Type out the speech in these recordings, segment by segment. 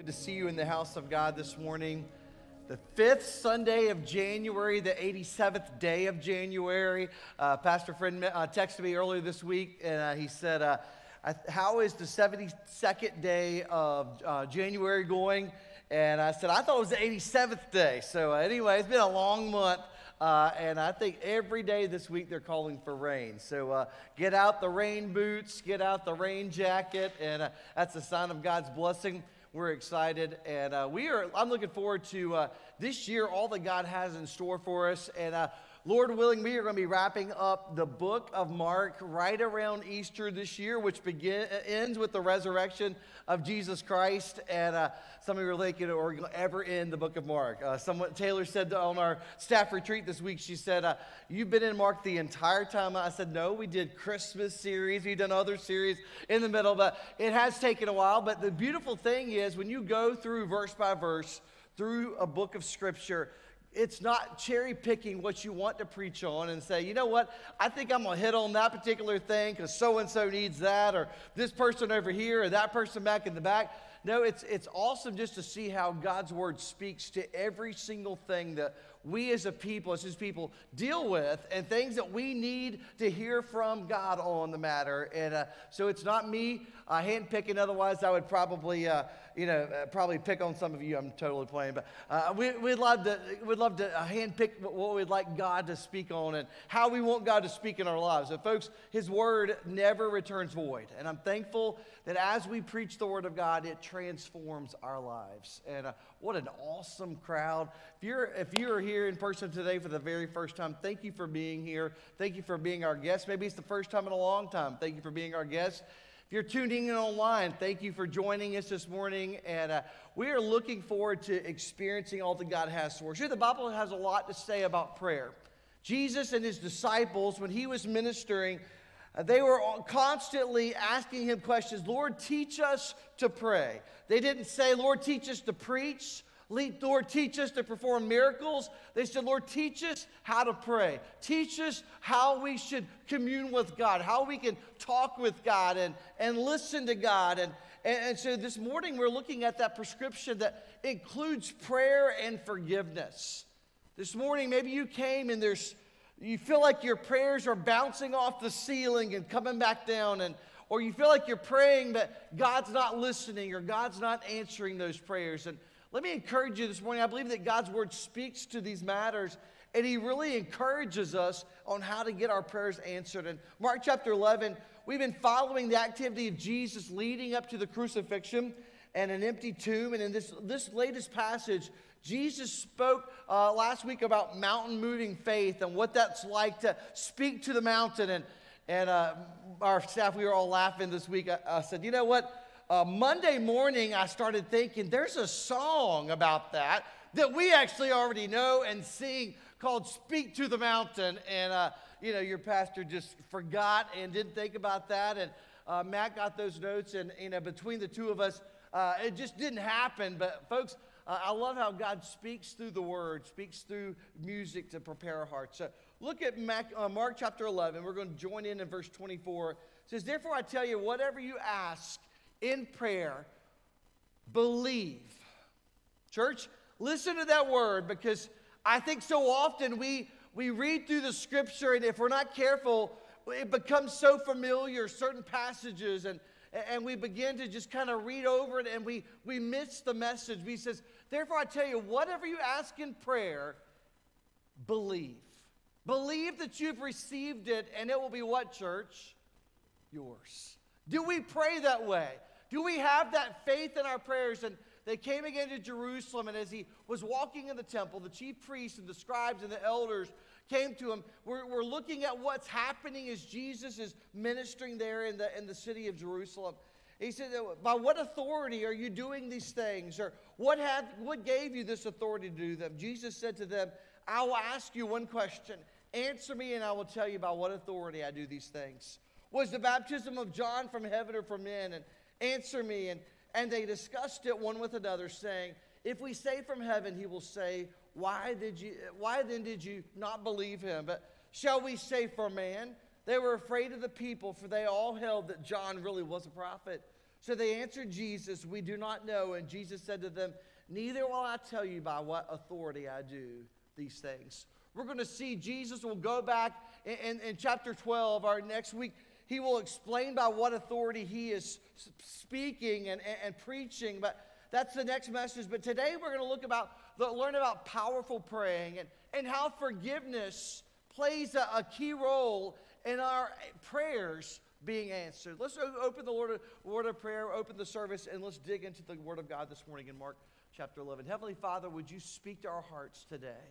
Good to see you in the house of God this morning. The fifth Sunday of January, the 87th day of January. Uh, Pastor friend uh, texted me earlier this week, and uh, he said, uh, "How is the 72nd day of uh, January going?" And I said, "I thought it was the 87th day." So uh, anyway, it's been a long month. Uh, and I think every day this week they're calling for rain. So uh, get out the rain boots, get out the rain jacket, and uh, that's a sign of God's blessing. We're excited, and uh, we are. I'm looking forward to uh, this year, all that God has in store for us, and. Lord willing, we are going to be wrapping up the book of Mark right around Easter this year, which begin, ends with the resurrection of Jesus Christ. And uh, some of you are thinking, or ever end the book of Mark. Uh, someone, Taylor said on our staff retreat this week, she said, uh, You've been in Mark the entire time. I said, No, we did Christmas series, we've done other series in the middle, but it has taken a while. But the beautiful thing is, when you go through verse by verse, through a book of scripture, it's not cherry picking what you want to preach on and say, you know what, I think I'm going to hit on that particular thing because so and so needs that, or this person over here, or that person back in the back. No, it's, it's awesome just to see how God's word speaks to every single thing that we as a people, as his people, deal with and things that we need to hear from God on the matter. And uh, so it's not me uh, handpicking, otherwise, I would probably. Uh, you know, uh, probably pick on some of you. I'm totally playing, but uh, we, would love to, we'd love to uh, handpick what we'd like God to speak on and how we want God to speak in our lives. So, folks, His word never returns void, and I'm thankful that as we preach the word of God, it transforms our lives. And what an awesome crowd! If you're if you're here in person today for the very first time, thank you for being here. Thank you for being our guest. Maybe it's the first time in a long time. Thank you for being our guest. If you're tuning in online, thank you for joining us this morning. And uh, we are looking forward to experiencing all that God has for us. Sure, the Bible has a lot to say about prayer. Jesus and his disciples, when he was ministering, uh, they were constantly asking him questions Lord, teach us to pray. They didn't say, Lord, teach us to preach Lord, teach us to perform miracles. They said, Lord, teach us how to pray. Teach us how we should commune with God, how we can talk with God and, and listen to God. And, and, and so this morning we're looking at that prescription that includes prayer and forgiveness. This morning, maybe you came and there's you feel like your prayers are bouncing off the ceiling and coming back down and or you feel like you're praying but God's not listening or God's not answering those prayers and let me encourage you this morning. I believe that God's word speaks to these matters, and He really encourages us on how to get our prayers answered. In Mark chapter 11, we've been following the activity of Jesus leading up to the crucifixion and an empty tomb. And in this, this latest passage, Jesus spoke uh, last week about mountain moving faith and what that's like to speak to the mountain. And, and uh, our staff, we were all laughing this week. I, I said, you know what? Uh, Monday morning, I started thinking there's a song about that that we actually already know and sing called Speak to the Mountain. And, uh, you know, your pastor just forgot and didn't think about that. And uh, Matt got those notes, and, you know, between the two of us, uh, it just didn't happen. But, folks, uh, I love how God speaks through the word, speaks through music to prepare our hearts. So look at Mac, uh, Mark chapter 11. We're going to join in in verse 24. It says, Therefore, I tell you, whatever you ask, in prayer, believe. Church, listen to that word because I think so often we, we read through the scripture, and if we're not careful, it becomes so familiar, certain passages, and, and we begin to just kind of read over it and we, we miss the message. He says, Therefore, I tell you, whatever you ask in prayer, believe. Believe that you've received it, and it will be what, church? Yours. Do we pray that way? Do we have that faith in our prayers? And they came again to Jerusalem, and as he was walking in the temple, the chief priests and the scribes and the elders came to him. We're, we're looking at what's happening as Jesus is ministering there in the, in the city of Jerusalem. He said, By what authority are you doing these things? Or what, had, what gave you this authority to do them? Jesus said to them, I will ask you one question. Answer me, and I will tell you by what authority I do these things. Was the baptism of John from heaven or from men? And Answer me. And, and they discussed it one with another, saying, If we say from heaven, he will say, Why did you why then did you not believe him? But shall we say for man? They were afraid of the people, for they all held that John really was a prophet. So they answered Jesus, We do not know. And Jesus said to them, Neither will I tell you by what authority I do these things. We're going to see Jesus will go back in, in, in, chapter 12, our next week. He will explain by what authority he is speaking and, and, and preaching. But that's the next message. But today we're going to look about, learn about powerful praying and, and how forgiveness plays a, a key role in our prayers being answered. Let's open the Lord, word of prayer, open the service, and let's dig into the Word of God this morning in Mark chapter 11. Heavenly Father, would you speak to our hearts today?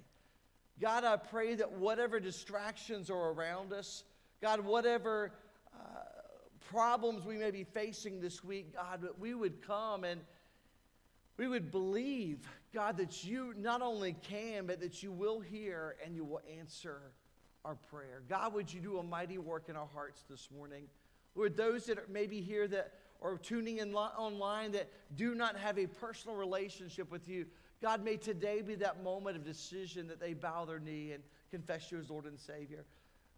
God, I pray that whatever distractions are around us, God, whatever problems we may be facing this week, God, that we would come and we would believe, God, that you not only can, but that you will hear and you will answer our prayer. God, would you do a mighty work in our hearts this morning? Lord, those that are maybe here that are tuning in online that do not have a personal relationship with you, God, may today be that moment of decision that they bow their knee and confess you as Lord and Savior.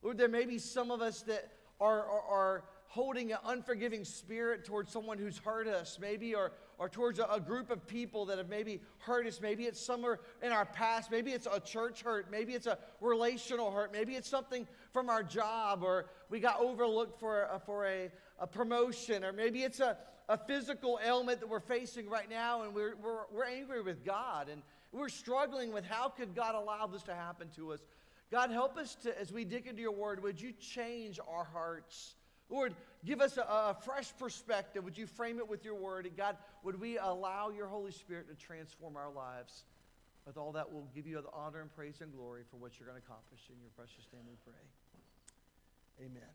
Lord, there may be some of us that are, are, are holding an unforgiving spirit towards someone who's hurt us, maybe, or, or towards a, a, group of people that have maybe hurt us. Maybe it's somewhere in our past. Maybe it's a church hurt. Maybe it's a relational hurt. Maybe it's something from our job, or we got overlooked for, a, for a, a promotion, or maybe it's a, a physical ailment that we're facing right now, and we're, we're, we're angry with God, and we're struggling with how could God allow this to happen to us. God, help us to, as we dig into your word, would you change our hearts? Lord, give us a, a, fresh perspective. Would you frame it with your word? And God, would we allow your Holy Spirit to transform our lives? With all that, we'll give you the honor and praise and glory for what you're going to accomplish. In your precious name we pray. Amen.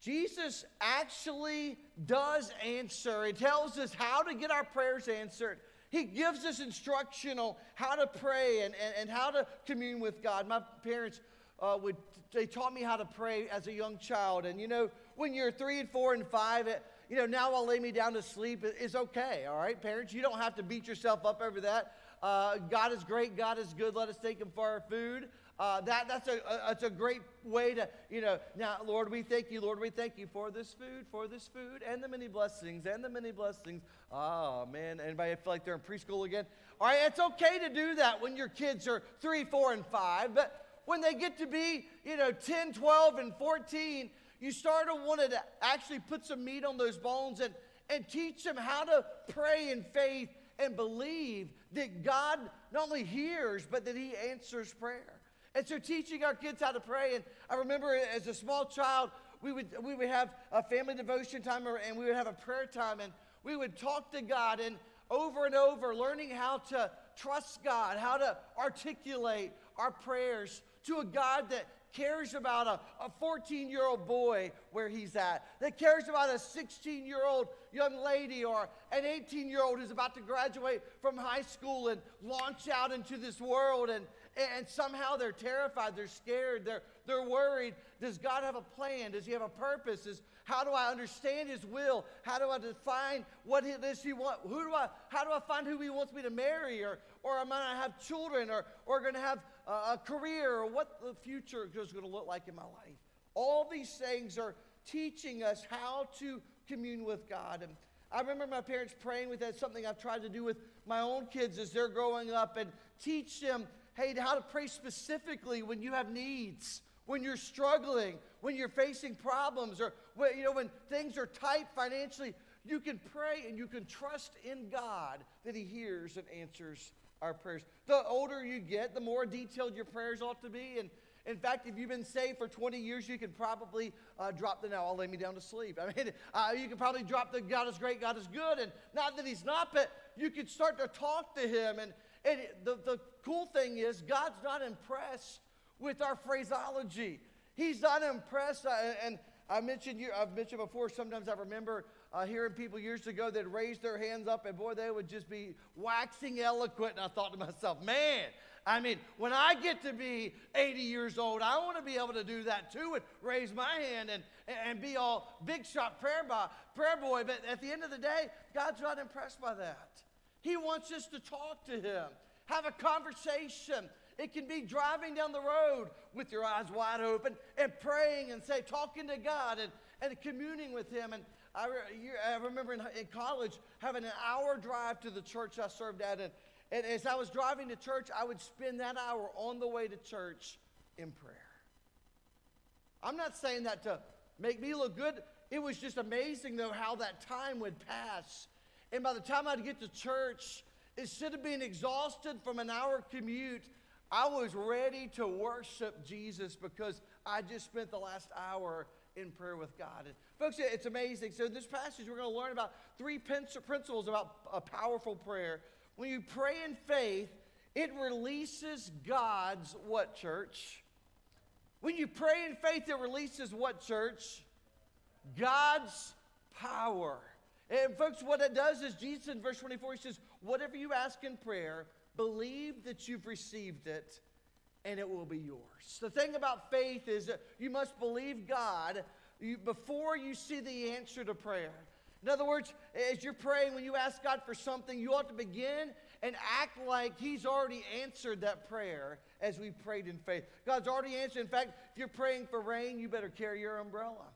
Jesus actually does answer. He tells us how to get our prayers answered. He gives us instruction on how to pray and, and, and how to commune with God. My parents uh, would, they taught me how to pray as a young child. And you know, when you're three and four and five, it, you know, now I'll lay me down to sleep It's okay, all right, parents? You don't have to beat yourself up over that. Uh, God is great, God is good, let us take Him for our food. Uh, that, that's, a, a, that's a great way to, you know, now, Lord, we thank you, Lord, we thank you for this food, for this food, and the many blessings, and the many blessings. Oh, man, anybody feel like they're in preschool again? All right, it's okay to do that when your kids are three, four, and five, but when they get to be, you know, 10, 12, and 14, you start to want to actually put some meat on those bones and, and teach them how to pray in faith and believe that God not only hears, but that He answers prayer. And so teaching our kids how to pray. And I remember as a small child, we would, we would have a family devotion time and we would have a prayer time and we would talk to God and over and over, learning how to trust God, how to articulate our prayers to a God that cares about a 14 year old boy where he's at, that cares about a 16 year old young lady or an 18 year old who's about to graduate from high school and launch out into this world. And, and somehow they're terrified, they're scared, they're, they're worried. Does God have a plan? Does He have a purpose? Is, how do I understand His will? How do I define what it is He wants? Who do I, how do I find who He wants me to marry? Or, or am I going to have children? Or, or going to have a, a career? Or what the future is going to look like in my life? All these things are teaching us how to commune with God. And I remember my parents praying with that. Something I've tried to do with my own kids as they're growing up and teach them hey, how to pray specifically when you have needs, when you're struggling, when you're facing problems, or when, you know, when things are tight financially. You can pray and you can trust in God that He hears and answers our prayers. The older you get, the more detailed your prayers ought to be. And in fact, if you've been saved for 20 years, you can probably uh, drop the now, I'll lay me down to sleep. I mean, uh, you can probably drop the God is great, God is good. And not that He's not, but you can start to talk to Him and and the, the cool thing is, God's not impressed with our phraseology. He's not impressed. Uh, and I mentioned you, I've mentioned before, sometimes I remember uh, hearing people years ago that raised their hands up and boy, they would just be waxing eloquent. And I thought to myself, man, I mean, when I get to be 80 years old, I want to be able to do that too and raise my hand and, and be all big shot prayer, boy, prayer boy. But at the end of the day, God's not impressed by that. He wants us to talk to Him, have a conversation. It can be driving down the road with your eyes wide open and praying and say, talking to God and, and communing with Him. And I, I remember in, in college having an hour drive to the church I served at. And, and as I was driving to church, I would spend that hour on the way to church in prayer. I'm not saying that to make me look good. It was just amazing, though, how that time would pass. And by the time I'd get to church, instead of being exhausted from an hour commute, I was ready to worship Jesus because I just spent the last hour in prayer with God. And folks, it's amazing. So, in this passage, we're going to learn about three principles about a powerful prayer. When you pray in faith, it releases God's what, church? When you pray in faith, it releases what, church? God's power. And folks, what it does is Jesus in verse 24, he says, Whatever you ask in prayer, believe that you've received it and it will be yours. The thing about faith is that you must believe God before you see the answer to prayer. In other words, as you're praying, when you ask God for something, you ought to begin and act like He's already answered that prayer as we prayed in faith. God's already answered. In fact, if you're praying for rain, you better carry your umbrella.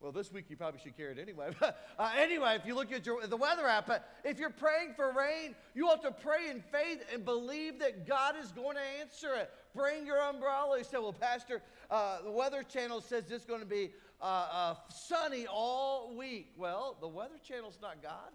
Well, this week you probably should carry it anyway. uh, anyway, if you look at your, the weather app, uh, if you're praying for rain, you ought to pray in faith and believe that God is going to answer it. Bring your umbrella. You say, well, Pastor, uh, the Weather Channel says it's going to be uh, uh, sunny all week. Well, the Weather Channel's not God.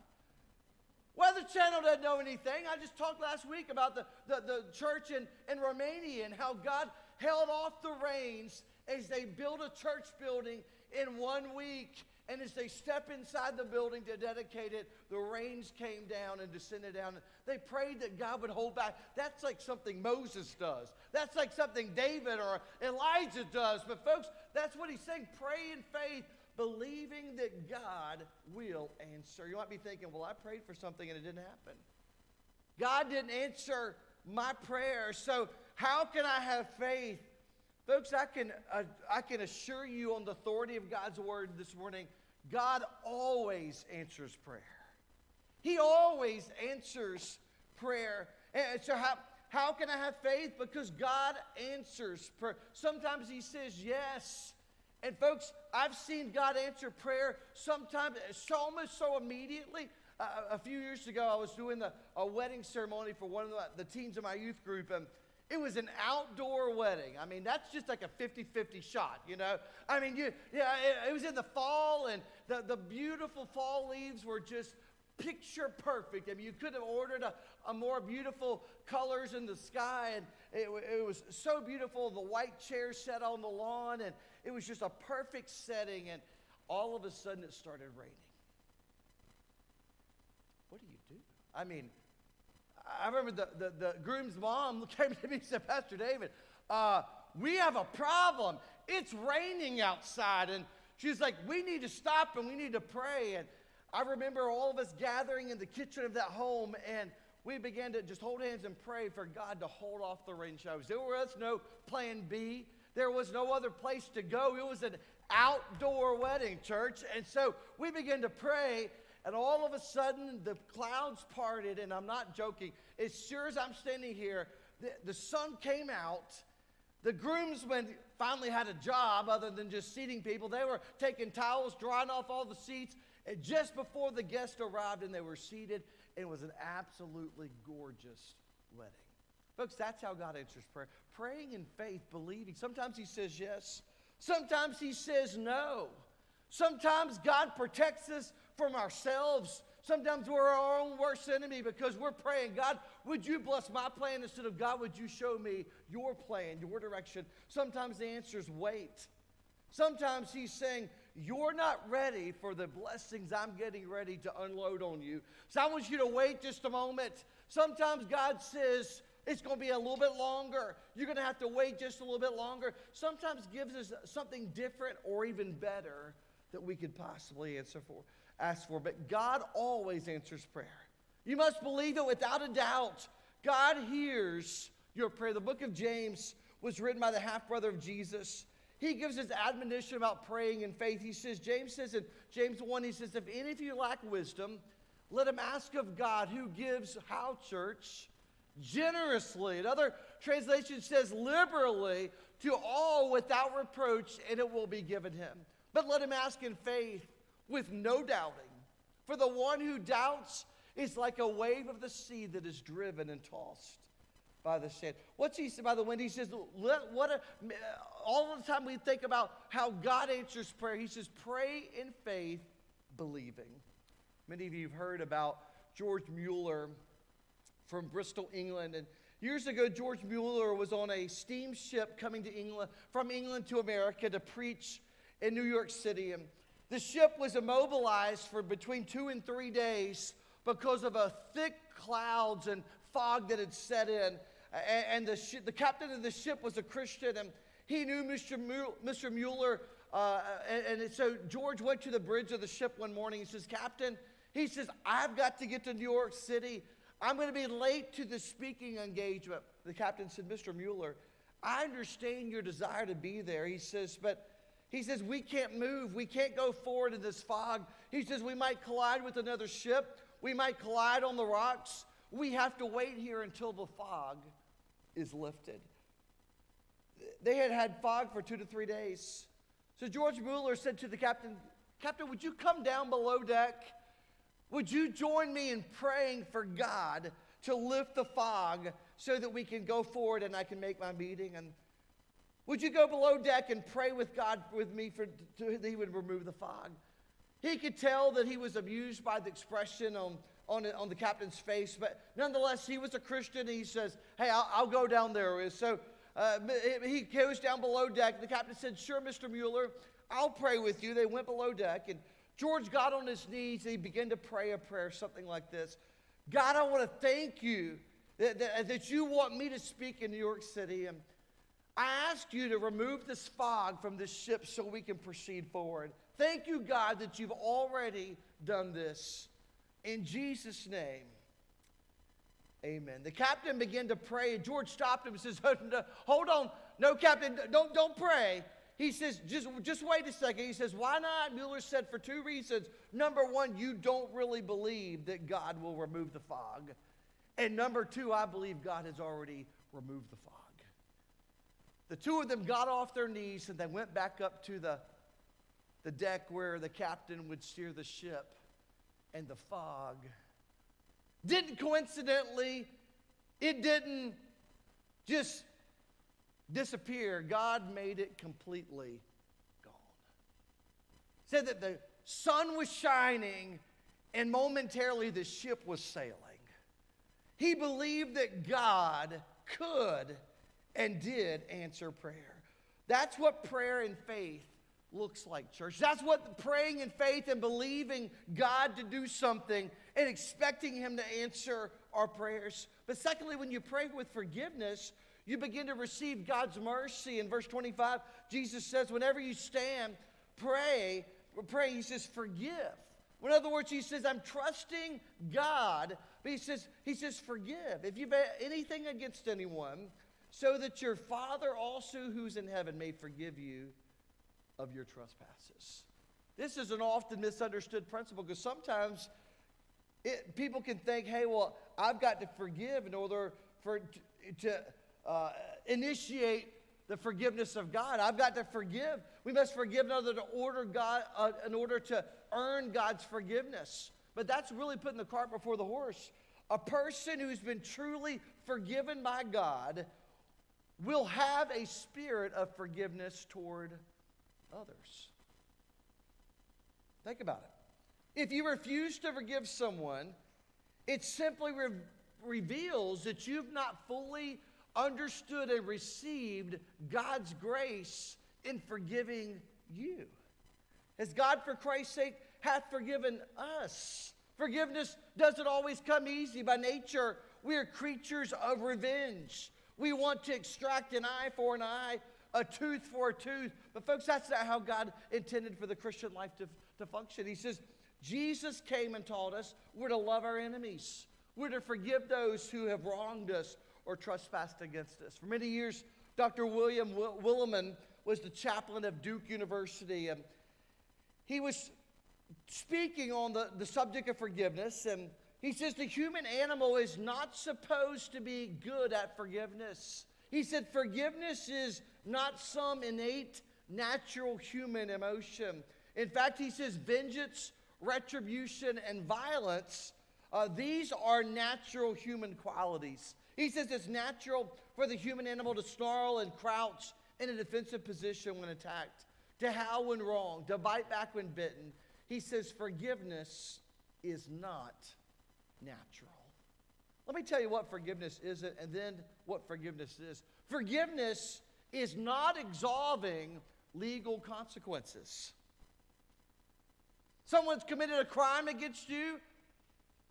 Weather Channel doesn't know anything. I just talked last week about the, the, the church in, in Romania and how God held off the rains as they built a church building in one week. And as they step inside the building to dedicate it, the rains came down and descended down. They prayed that God would hold back. That's like something Moses does. That's like something David or Elijah does. But, folks, that's what he's saying. Pray in faith, believing that God will answer. You might be thinking, well, I prayed for something and it didn't happen. God didn't answer my prayer. So, how can I have faith? Folks, I can, uh, I can assure you on the authority of God's word this morning, God always answers prayer. He always answers prayer. And so, how, how can I have faith? Because God answers prayer. Sometimes He says yes. And, folks, I've seen God answer prayer sometimes almost so immediately. Uh, a few years ago, I was doing the, a wedding ceremony for one of the, the teens of my youth group. And it was an outdoor wedding. I mean, that's just like a 50 50 shot, you know? I mean, you, yeah, it, it was in the fall, and the, the beautiful fall leaves were just picture perfect. I mean, you could have ordered a, a more beautiful colors in the sky, and it, it was so beautiful. The white chairs set on the lawn, and it was just a perfect setting. And all of a sudden, it started raining. What do you do? I mean, I remember the, the, the groom's mom came to me and said, Pastor David, uh, we have a problem. It's raining outside. And she's like, we need to stop and we need to pray. And I remember all of us gathering in the kitchen of that home and we began to just hold hands and pray for God to hold off the rain showers. There was no plan B. There was no other place to go. It was an outdoor wedding, church. And so we began to pray and all of a sudden, the clouds parted, and I'm not joking. As sure as I'm standing here, the, the sun came out. The groomsmen finally had a job other than just seating people. They were taking towels, drying off all the seats. And just before the guests arrived and they were seated, it was an absolutely gorgeous wedding. Folks, that's how God answers prayer. Praying in faith, believing. Sometimes He says yes, sometimes He says no. Sometimes God protects us from ourselves. Sometimes we're our own worst enemy because we're praying, God, would you bless my plan instead of God, would you show me your plan, your direction? Sometimes the answer is wait. Sometimes He's saying, You're not ready for the blessings I'm getting ready to unload on you. So I want you to wait just a moment. Sometimes God says, it's going to be a little bit longer. You're going to have to wait just a little bit longer. Sometimes gives us something different or even better that we could possibly answer for ask for. But God always answers prayer. You must believe it without a doubt. God hears your prayer. The book of James was written by the half brother of Jesus. He gives his admonition about praying in faith. He says, James says in James 1, he says, If any of you lack wisdom, let him ask of God who gives how, church? Generously. Another translation says liberally to all without reproach, and it will be given him. but let him ask in faith with no doubting. For the one who doubts is like a wave of the sea that is driven and tossed by the sand. What's he by the wind? He says, what a, all the time we think about how God answers prayer, he says, pray in faith, believing. Many of you have heard about George Mueller from Bristol, England. And years ago, George Mueller was on a steamship coming to England, from England to America to preach in New York City. And the ship was immobilized for between two and three days because of a thick clouds and fog that had set in. And the, the captain of the ship was a Christian, and he knew Mr. Mr. Mueller. Uh, and, and so George went to the bridge of the ship one morning. He says, Captain, he says, I've got to get to New York City. I'm going to be late to the speaking engagement. The captain said, Mr. Mueller, I understand your desire to be there. He says, but he says, we can't move. We can't go forward in this fog. He says, we might collide with another ship. We might collide on the rocks. We have to wait here until the fog is lifted. They had had fog for two to three days. So George Mueller said to the captain, Captain, would you come down below deck? Would you join me in praying for God to lift the fog so that we can go forward and I can make my meeting? And would you go below deck and pray with God with me for to, that He would remove the fog? He could tell that he was amused by the expression on, on, on the captain's face, but nonetheless, he was a Christian. He says, Hey, I'll, I'll go down there. So uh, he goes down below deck. The captain said, Sure, Mr. Mueller, I'll pray with you. They went below deck, and George got on his knees and he began to pray a prayer, something like this God, I want to thank you that, that, that you want me to speak in New York City. And I ask you to remove this fog from this ship so we can proceed forward. Thank you, God, that you've already done this. In Jesus' name, amen. The captain began to pray, and George stopped him and says, Hold on. No, Captain, don't, don't pray. He says, just, just wait a second. He says, Why not? Mueller said, For two reasons. Number one, you don't really believe that God will remove the fog. And number two, I believe God has already removed the fog. The two of them got off their knees and they went back up to the the deck where the captain would steer the ship, and the fog didn't coincidentally, it didn't just disappear. God made it completely gone. Said that the sun was shining and momentarily the ship was sailing. He believed that God could and did answer prayer. That's what prayer and faith looks like, church. That's what praying in faith and believing God to do something and expecting Him to answer our prayers. But secondly, when you pray with forgiveness, you begin to receive God's mercy. In verse 25, Jesus says, Whenever you stand, pray, pray, He says, forgive. In other words, He says, I'm trusting God, but He says, He says, forgive. If you've anything against anyone, so that your Father also who's in heaven may forgive you of your trespasses. This is an often misunderstood principle because sometimes it, people can think, hey, well, I've got to forgive in order for to uh, initiate the forgiveness of God. I've got to forgive. We must forgive in order to order God, uh, in order to earn God's forgiveness. But that's really putting the cart before the horse. A person who's been truly forgiven by God will have a spirit of forgiveness toward others. Think about it. If you refuse to forgive someone, it simply re- reveals that you've not fully understood and received God's grace in forgiving you. As God, for Christ's sake, hath forgiven us. Forgiveness doesn't always come easy. By nature, we are creatures of revenge. We want to extract an eye for an eye, a tooth for a tooth. But, folks, that's not how God intended for the Christian life to, to function. He says, Jesus came and taught us we're to love our enemies, we're to forgive those who have wronged us or trespassed against us. For many years, Dr. William Willimon was the chaplain of Duke University. And he was speaking on the, the subject of forgiveness. And he says the human animal is not supposed to be good at forgiveness. He said forgiveness is not some innate natural human emotion. In fact, he says vengeance, retribution, and violence, uh, these are natural human qualities. He says it's natural for the human animal to snarl and crouch in a defensive position when attacked, to howl when wrong, to bite back when bitten. He says forgiveness is not natural. Let me tell you what forgiveness isn't and then what forgiveness is. Forgiveness is not absolving legal consequences. Someone's committed a crime against you,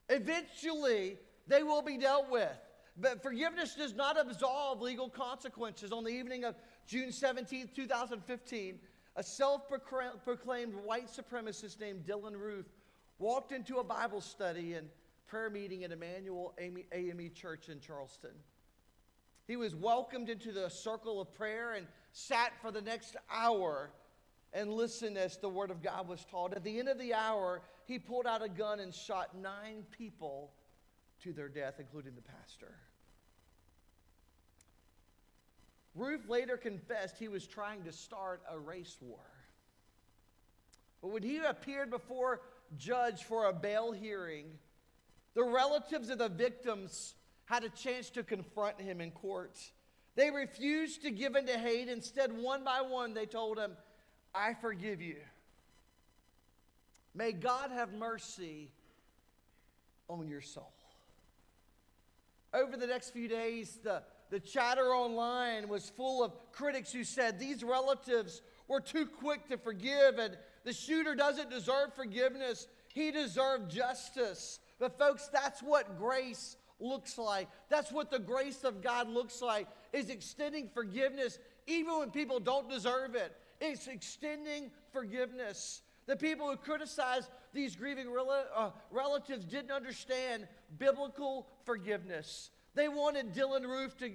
eventually they will be dealt with. But forgiveness does not absolve legal consequences. On the evening of June 17, 2015, a self proclaimed white supremacist named Dylann Roof walked into a Bible study and prayer meeting at Emanuel AME Church in Charleston. He was welcomed into the circle of prayer and sat for the next hour and listened as the word of God was taught. At the end of the hour, he pulled out a gun and shot nine people to their death, including the pastor. Roof later confessed he was trying to start a race war. But when he appeared before judge for a bail hearing, the relatives of the victims had a chance to confront him in court. They refused to give in to hate. Instead, one by one, they told him, I forgive you. May God have mercy on your soul. Over the next few days, the, the chatter online was full of critics who said these relatives were too quick to forgive and the shooter doesn't deserve forgiveness. He deserved justice. But, folks, that's what grace looks like. That's what the grace of God looks like, is extending forgiveness even when people don't deserve it. It's extending forgiveness. The people who criticized these grieving rel- uh, relatives didn't understand biblical forgiveness. They wanted Dylann Roof to,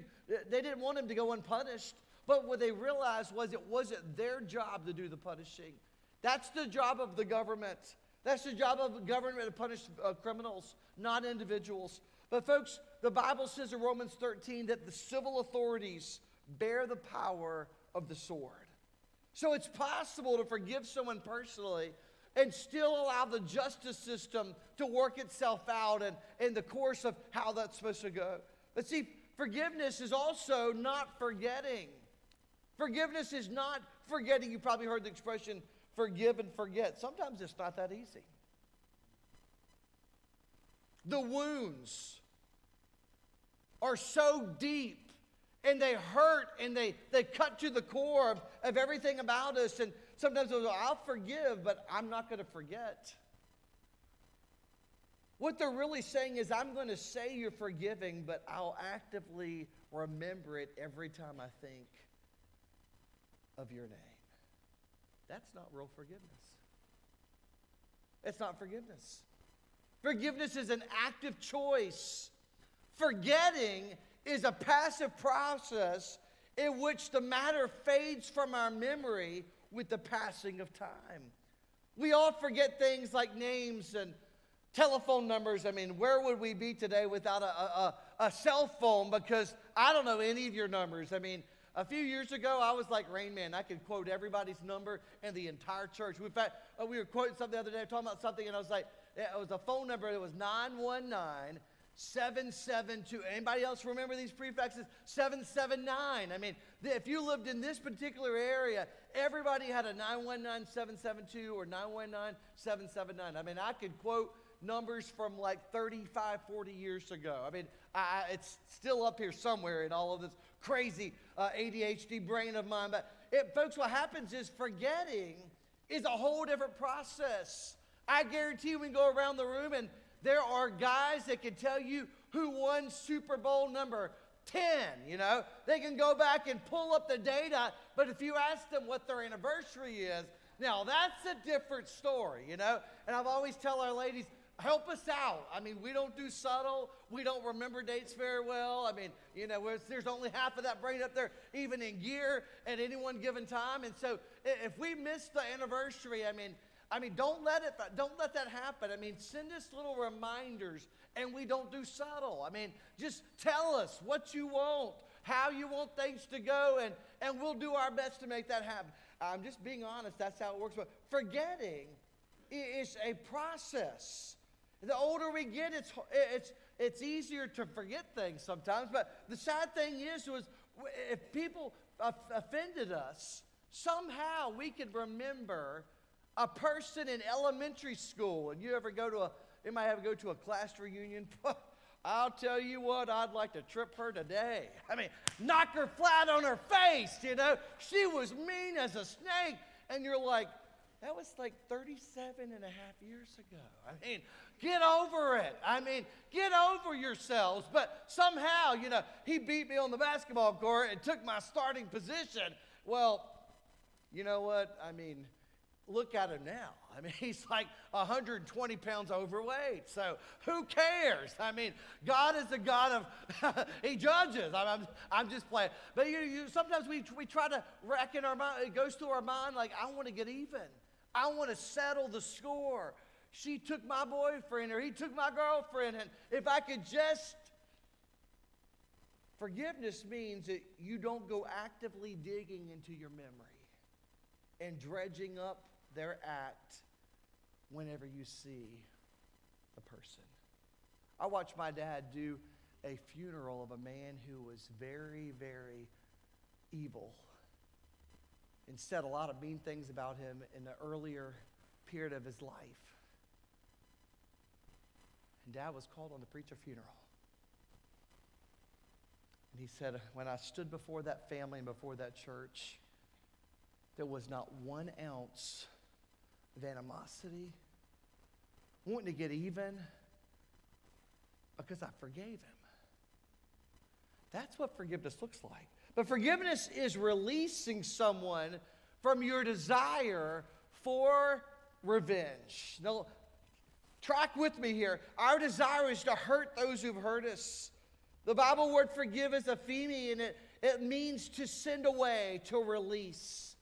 they didn't want him to go unpunished. But what they realized was it wasn't their job to do the punishing. That's the job of the government. That's the job of government to punish uh, criminals, not individuals. But, folks, the Bible says in Romans 13 that the civil authorities bear the power of the sword. So it's possible to forgive someone personally and still allow the justice system to work itself out and in the course of how that's supposed to go. But see, forgiveness is also not forgetting. Forgiveness is not forgetting. You probably heard the expression forgive and forget. Sometimes it's not that easy. The wounds are so deep and they hurt and they, they cut to the core of, of everything about us. And sometimes I'll forgive, but I'm not going to forget. What they're really saying is, I'm going to say you're forgiving, but I'll actively remember it every time I think of your name. That's not real forgiveness. It's not forgiveness. Forgiveness is an active choice. Forgetting is a passive process in which the matter fades from our memory with the passing of time. We all forget things like names and telephone numbers. I mean, where would we be today without a, a, a, cell phone? Because I don't know any of your numbers. I mean, a few years ago, I was like Rain Man. I could quote everybody's number in the entire church. In fact, uh, we were quoting something the other day, talking about something, and I was like, it was a phone number. It was 919 772. Anybody else remember these prefixes? 779. I mean, if you lived in this particular area, everybody had a 919 772 or 919 779. I mean, I could quote numbers from like 35, 40 years ago. I mean, I, it's still up here somewhere in all of this crazy uh, ADHD brain of mine. But it, folks, what happens is forgetting is a whole different process. I guarantee you, we can go around the room and there are guys that can tell you who won Super Bowl number 10, you know. They can go back and pull up the data, but if you ask them what their anniversary is, now that's a different story, you know. And I've always tell our ladies, help us out. I mean, we don't do subtle. We don't remember dates very well. I mean, you know, there's only half of that brain up there, even in gear at any one given time. And so, if we miss the anniversary, I mean, I mean, don't let it. Don't let that happen. I mean, send us little reminders, and we don't do subtle. I mean, just tell us what you want, how you want things to go, and and we'll do our best to make that happen. I'm just being honest, that's how it works. But forgetting is a process. The older we get, it's, it's, it's easier to forget things sometimes. But the sad thing is, was if people offended us, somehow we can remember a person in elementary school. And you ever go to a, you might have to go to a class reunion. I'll tell you what, I'd like to trip her today. I mean, knock her flat on her face, you know. She was mean as a snake. And you're like, that was like 37 and a half years ago. I mean, get over it. I mean, get over yourselves. But somehow, you know, he beat me on the basketball court and took my starting position. Well, you know what? I mean, look at him now. I mean, he's like 120 pounds overweight. So who cares? I mean, God is the God of, he judges. I'm, I'm, I'm, just playing. But you, you, sometimes we, we try to reckon our mind, it goes through our mind like, I want to get even. I want to settle the score. She took my boyfriend or he took my girlfriend. And if I could just. Forgiveness means that you don't go actively digging into your memory and dredging up their act whenever you see a person. I watched my dad do a funeral of a man who was very, very evil and said a lot of mean things about him in the earlier period of his life. And dad was called on to preach a funeral. And he said, When I stood before that family and before that church, there was not one ounce of animosity, wanting to get even, because I forgave him. That's what forgiveness looks like. But forgiveness is releasing someone from your desire for revenge. Now, track with me here. Our desire is to hurt those who've hurt us. The Bible word forgive is aphiemi, and it, it means to send away, to release.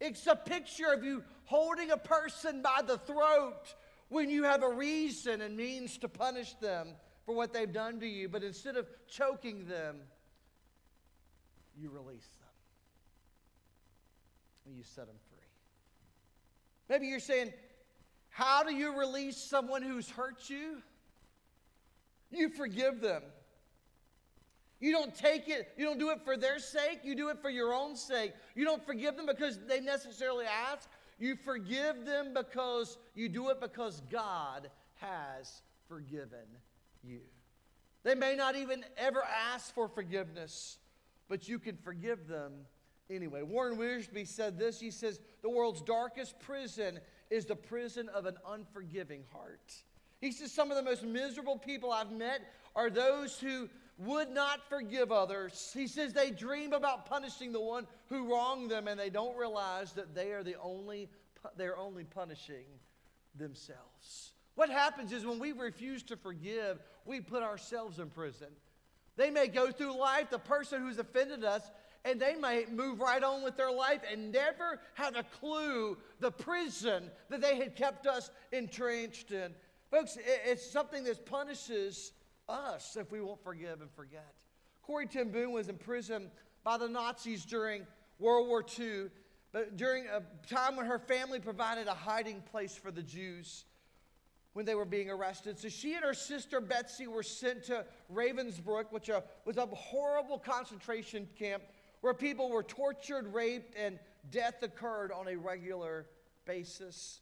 It's a picture of you holding a person by the throat when you have a reason and means to punish them for what they've done to you. But instead of choking them, you release them and you set them free. Maybe you're saying, How do you release someone who's hurt you? You forgive them. You don't take it, you don't do it for their sake, you do it for your own sake. You don't forgive them because they necessarily ask. You forgive them because you do it because God has forgiven you. They may not even ever ask for forgiveness, but you can forgive them anyway. Warren Wiersbe said this He says, The world's darkest prison is the prison of an unforgiving heart. He says, Some of the most miserable people I've met are those who would not forgive others. He says they dream about punishing the one who wronged them and they don't realize that they are the only they're only punishing themselves. What happens is when we refuse to forgive, we put ourselves in prison. They may go through life, the person who's offended us, and they may move right on with their life and never have a clue the prison that they had kept us entrenched in. Folks, it's something that punishes us if we won't forgive and forget. Corrie ten Boom was imprisoned by the Nazis during World War II, but during a time when her family provided a hiding place for the Jews when they were being arrested. So she and her sister Betsy were sent to Ravensbrück, which uh, was a horrible concentration camp where people were tortured, raped, and death occurred on a regular basis.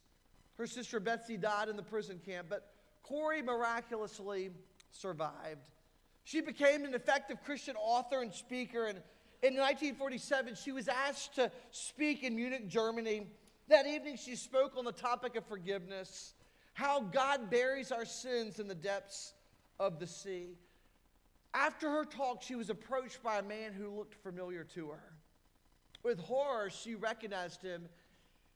Her sister Betsy died in the prison camp, but Corrie miraculously survived. She became an effective Christian author and speaker, and in 1947, she was asked to speak in Munich, Germany. That evening, she spoke on the topic of forgiveness how God buries our sins in the depths of the sea. After her talk, she was approached by a man who looked familiar to her. With horror, she recognized him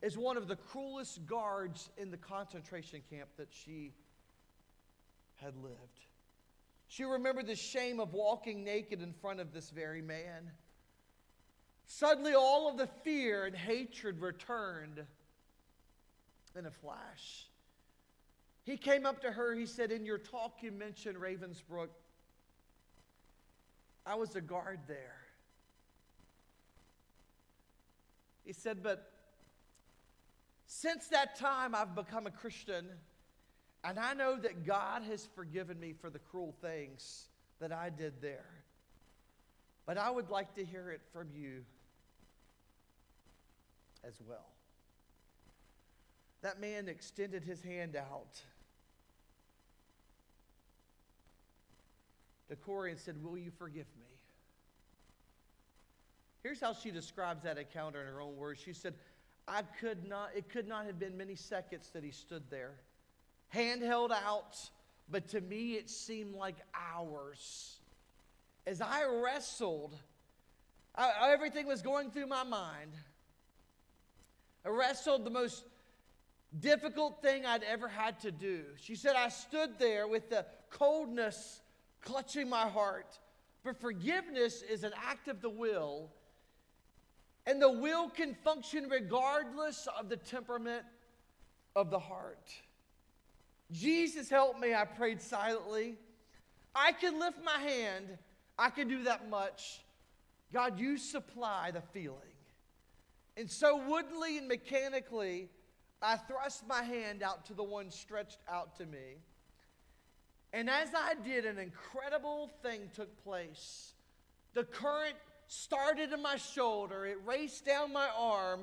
as one of the cruelest guards in the concentration camp that she had lived. She remembered the shame of walking naked in front of this very man. Suddenly, all of the fear and hatred returned in a flash. He came up to her. He said, In your talk, you mentioned Ravensbrück. I was a guard there. He said, But since that time, I've become a Christian, and I know that God has forgiven me for the cruel things that I did there. But I would like to hear it from you as well. That man extended his hand out to Corrie and said, Will you forgive me? Here's how she describes that encounter in her own words. She said, I could not, it could not have been many seconds that he stood there, hand held out, but to me it seemed like hours. As I wrestled, I, everything was going through my mind. I wrestled the most difficult thing I'd ever had to do. She said, I stood there with the coldness clutching my heart. But forgiveness is an act of the will, and the will can function regardless of the temperament of the heart. Jesus, help me, I prayed silently. I can lift my hand, I can do that much. God, you supply the feeling. And so, woodenly and mechanically, I thrust my hand out to the one stretched out to me. And as I did, an incredible thing took place. The current started in my shoulder, it raced down my arm,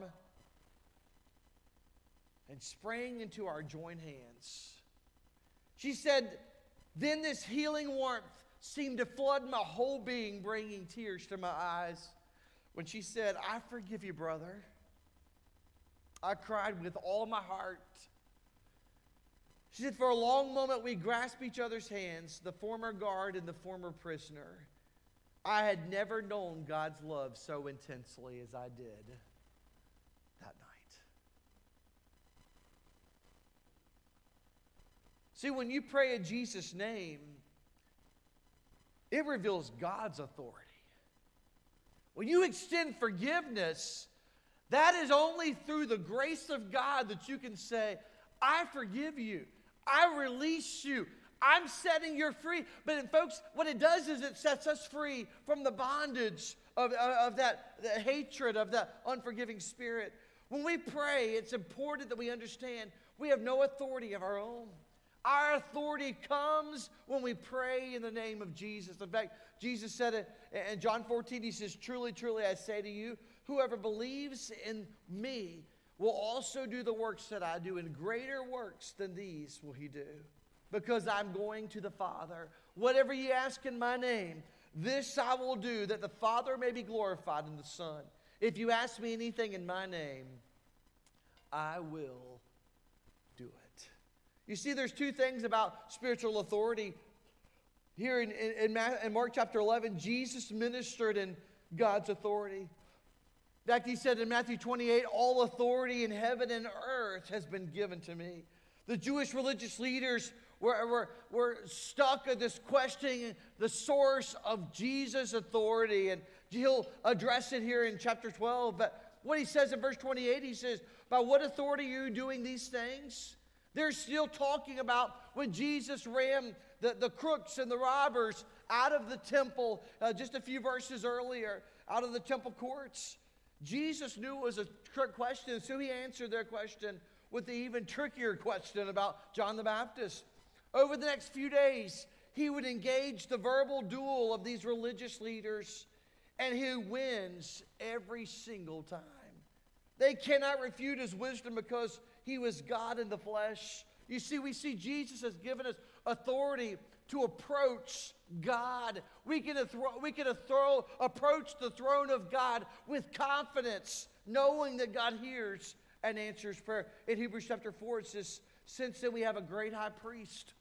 and sprang into our joined hands. She said, Then this healing warmth seemed to flood my whole being, bringing tears to my eyes. When she said, I forgive you, brother. I cried with all my heart. She said, For a long moment, we grasped each other's hands, the former guard and the former prisoner. I had never known God's love so intensely as I did that night. See, when you pray in Jesus' name, it reveals God's authority. When you extend forgiveness, that is only through the grace of God that you can say, I forgive you. I release you. I'm setting you free. But, folks, what it does is it sets us free from the bondage of, of that, that hatred, of that unforgiving spirit. When we pray, it's important that we understand we have no authority of our own. Our authority comes when we pray in the name of Jesus. In fact, Jesus said it in John 14, He says, Truly, truly, I say to you, Whoever believes in me will also do the works that I do, and greater works than these will he do. Because I'm going to the Father. Whatever ye ask in my name, this I will do, that the Father may be glorified in the Son. If you ask me anything in my name, I will do it. You see, there's two things about spiritual authority. Here in, in, in Mark chapter 11, Jesus ministered in God's authority. In fact, he said in Matthew 28, All authority in heaven and earth has been given to me. The Jewish religious leaders were, were, were stuck at this questioning the source of Jesus' authority. And he'll address it here in chapter 12. But what he says in verse 28, he says, By what authority are you doing these things? They're still talking about when Jesus ran the, the crooks and the robbers out of the temple uh, just a few verses earlier, out of the temple courts. Jesus knew it was a trick question, so he answered their question with the even trickier question about John the Baptist. Over the next few days, he would engage the verbal duel of these religious leaders, and he wins every single time. They cannot refute his wisdom because he was God in the flesh. You see, we see Jesus has given us authority to approach God. We can, athro- we can athro- approach the throne of God with confidence, knowing that God hears and answers prayer. In Hebrews chapter 4, it says, Since then we have a great high priest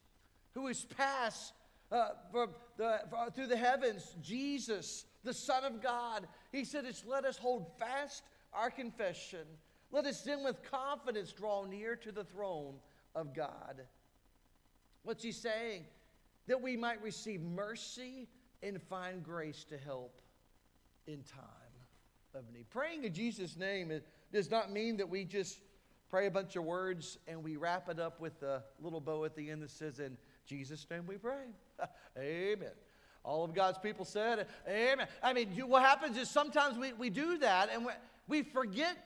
who is passed uh, from the, from, through the heavens, Jesus, the Son of God. He said, It's let us hold fast our confession. Let us then with confidence draw near to the throne of God. What's he saying? that we might receive mercy and find grace to help in time of need. Praying in Jesus' name does not mean that we just pray a bunch of words and we wrap it up with a little bow at the end that says, In Jesus' name we pray. Amen. All of God's people said, Amen. I mean, what happens is sometimes we, we do that and We forget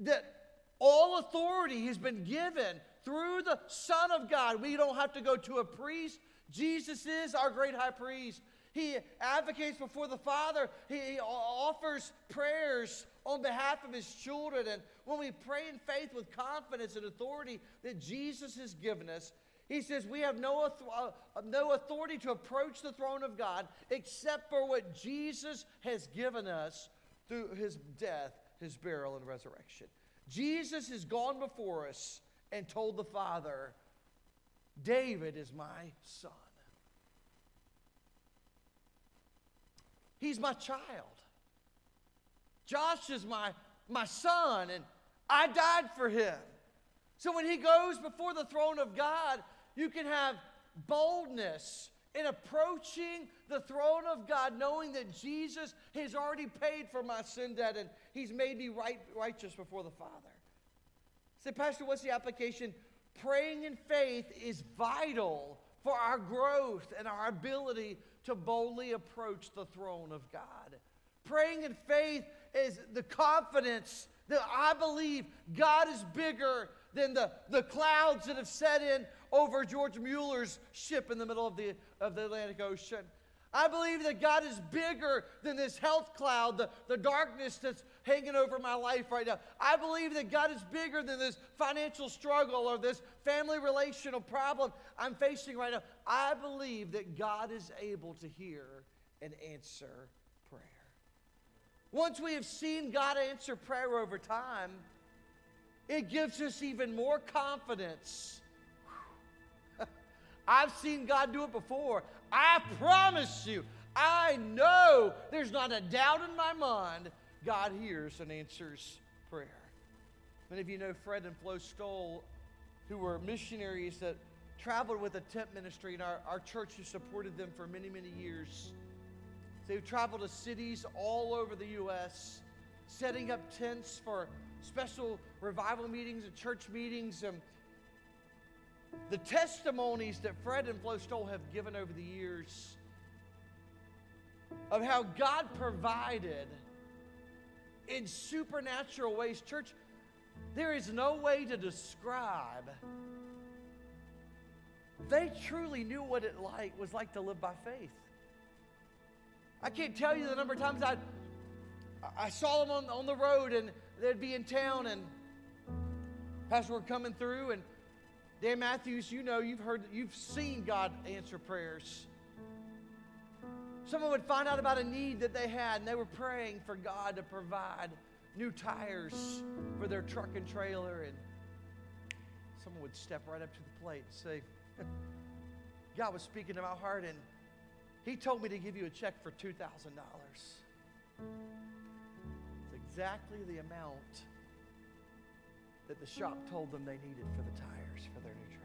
that all authority has been given through the Son of God. We don't have to go to a priest. Jesus is our great high priest. He advocates before the Father. He offers prayers on behalf of his children. And when we pray in faith with confidence and authority that Jesus has given us, he says we have no, uh, no authority to approach the throne of God except for what Jesus has given us through his death, his burial, and resurrection. Jesus has gone before us and told the Father, David is my son. He's my child. Josh is my, my son, and I died for him. So when he goes before the throne of God, you can have boldness in approaching the throne of God, knowing that Jesus has already paid for my sin debt and he's made me right, righteous before the Father. Say, Pastor, what's the application? Praying in faith is vital for our growth and our ability to boldly approach the throne of God. Praying in faith is the confidence that I believe God is bigger than the, the clouds that have set in over George Mueller's ship in the middle of the, of the Atlantic Ocean. I believe that God is bigger than this health cloud, the, the darkness that's hanging over my life right now. I believe that God is bigger than this financial struggle or this family relational problem I'm facing right now. I believe that God is able to hear and answer prayer. Once we have seen God answer prayer over time, it gives us even more confidence. I've seen God do it before. I promise you, I know there's not a doubt in my mind God hears and answers prayer. Many of you know Fred and Flo Stoll, who were missionaries that traveled with a tent ministry, and our, our church has supported them for many, many years. They've traveled to cities all over the U.S., setting up tents for special revival meetings and church meetings. And the testimonies that Fred and Flo Stoll have given over the years of how God provided in supernatural ways. Church, there is no way to describe. They truly knew what it like was like to live by faith. I can't tell you the number of times I I saw them on, on the road and they'd be in town and Pastor were coming through and Dan Matthews, you know, you've heard, you've seen God answer prayers. Someone would find out about a need that they had, and they were praying for God to provide new tires for their truck and trailer. And someone would step right up to the plate and say, God was speaking to my heart, and He told me to give you a check for $2,000. It's exactly the amount that the shop told them they needed for the tires for their new truck.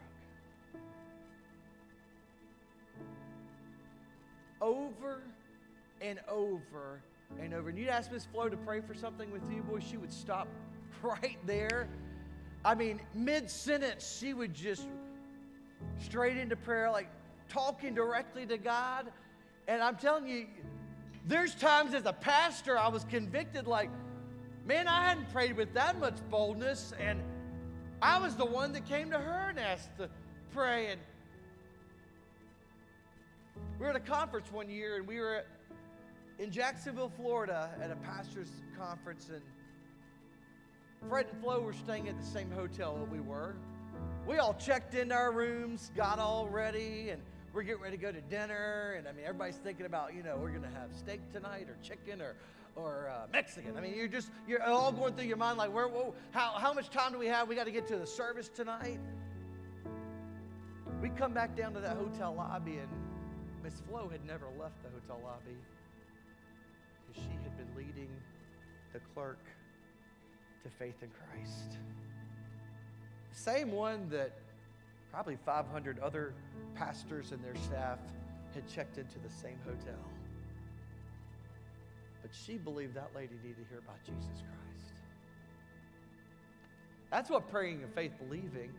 Over and over and over. And you'd ask Miss Flo to pray for something with you, boy, she would stop right there. I mean, mid sentence, she would just straight into prayer, like talking directly to God. And I'm telling you, there's times as a pastor, I was convicted, like, man, I hadn't prayed with that much boldness. And I was the one that came to her and asked to pray. And we were at a conference one year, and we were in Jacksonville, Florida, at a pastor's conference, and Fred and Flo were staying at the same hotel that we were. We all checked into our rooms, got all ready, and we're getting ready to go to dinner. And I mean, everybody's thinking about, you know, we're going to have steak tonight, or chicken, or or uh, Mexican. I mean, you're just you're all going through your mind like, where, whoa, how how much time do we have? We got to get to the service tonight. We come back down to that hotel lobby and Miss Flo had never left the hotel lobby because she had been leading the clerk to faith in Christ. Same one that probably 500 other pastors and their staff had checked into the same hotel. But she believed that lady needed to hear about Jesus Christ. That's what praying in faith believing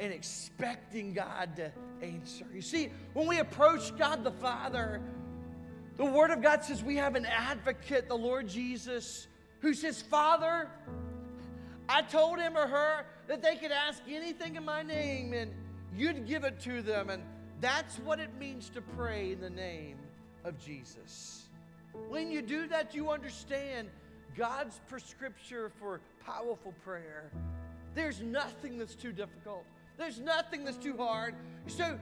and expecting God to answer. You see, when we approach God the Father, the Word of God says we have an advocate, the Lord Jesus, who says, Father, I told him or her that they could ask anything in my name and you'd give it to them. And that's what it means to pray in the name of Jesus. When you do that, you understand God's prescription for powerful prayer. There's nothing that's too difficult. There's nothing that's too hard. So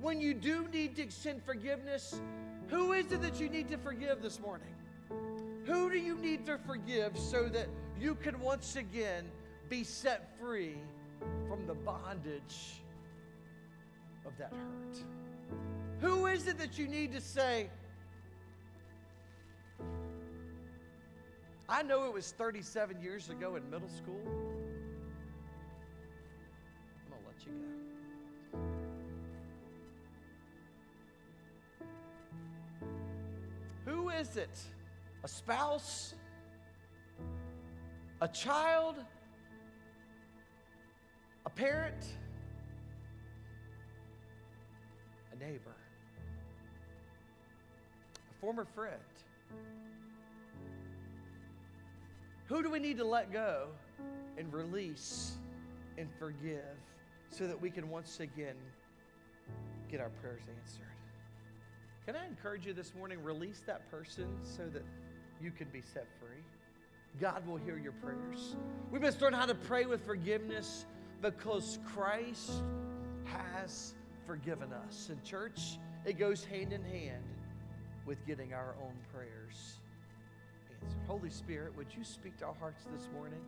when you do need to extend forgiveness, who is it that you need to forgive this morning? Who do you need to forgive so that you can once again be set free from the bondage of that hurt? Who is it that you need to say, I know it was 37 years ago in middle school. You. Who is it? A spouse? A child? A parent? A neighbor? A former friend? Who do we need to let go and release and forgive so that we can once again get our prayers answered? Can I encourage you this morning? Release that person so that you can be set free. God will hear your prayers. We must learn how to pray with forgiveness because Christ has forgiven us. In church, it goes hand in hand with getting our own prayers answered. Holy Spirit, would you speak to our hearts this morning?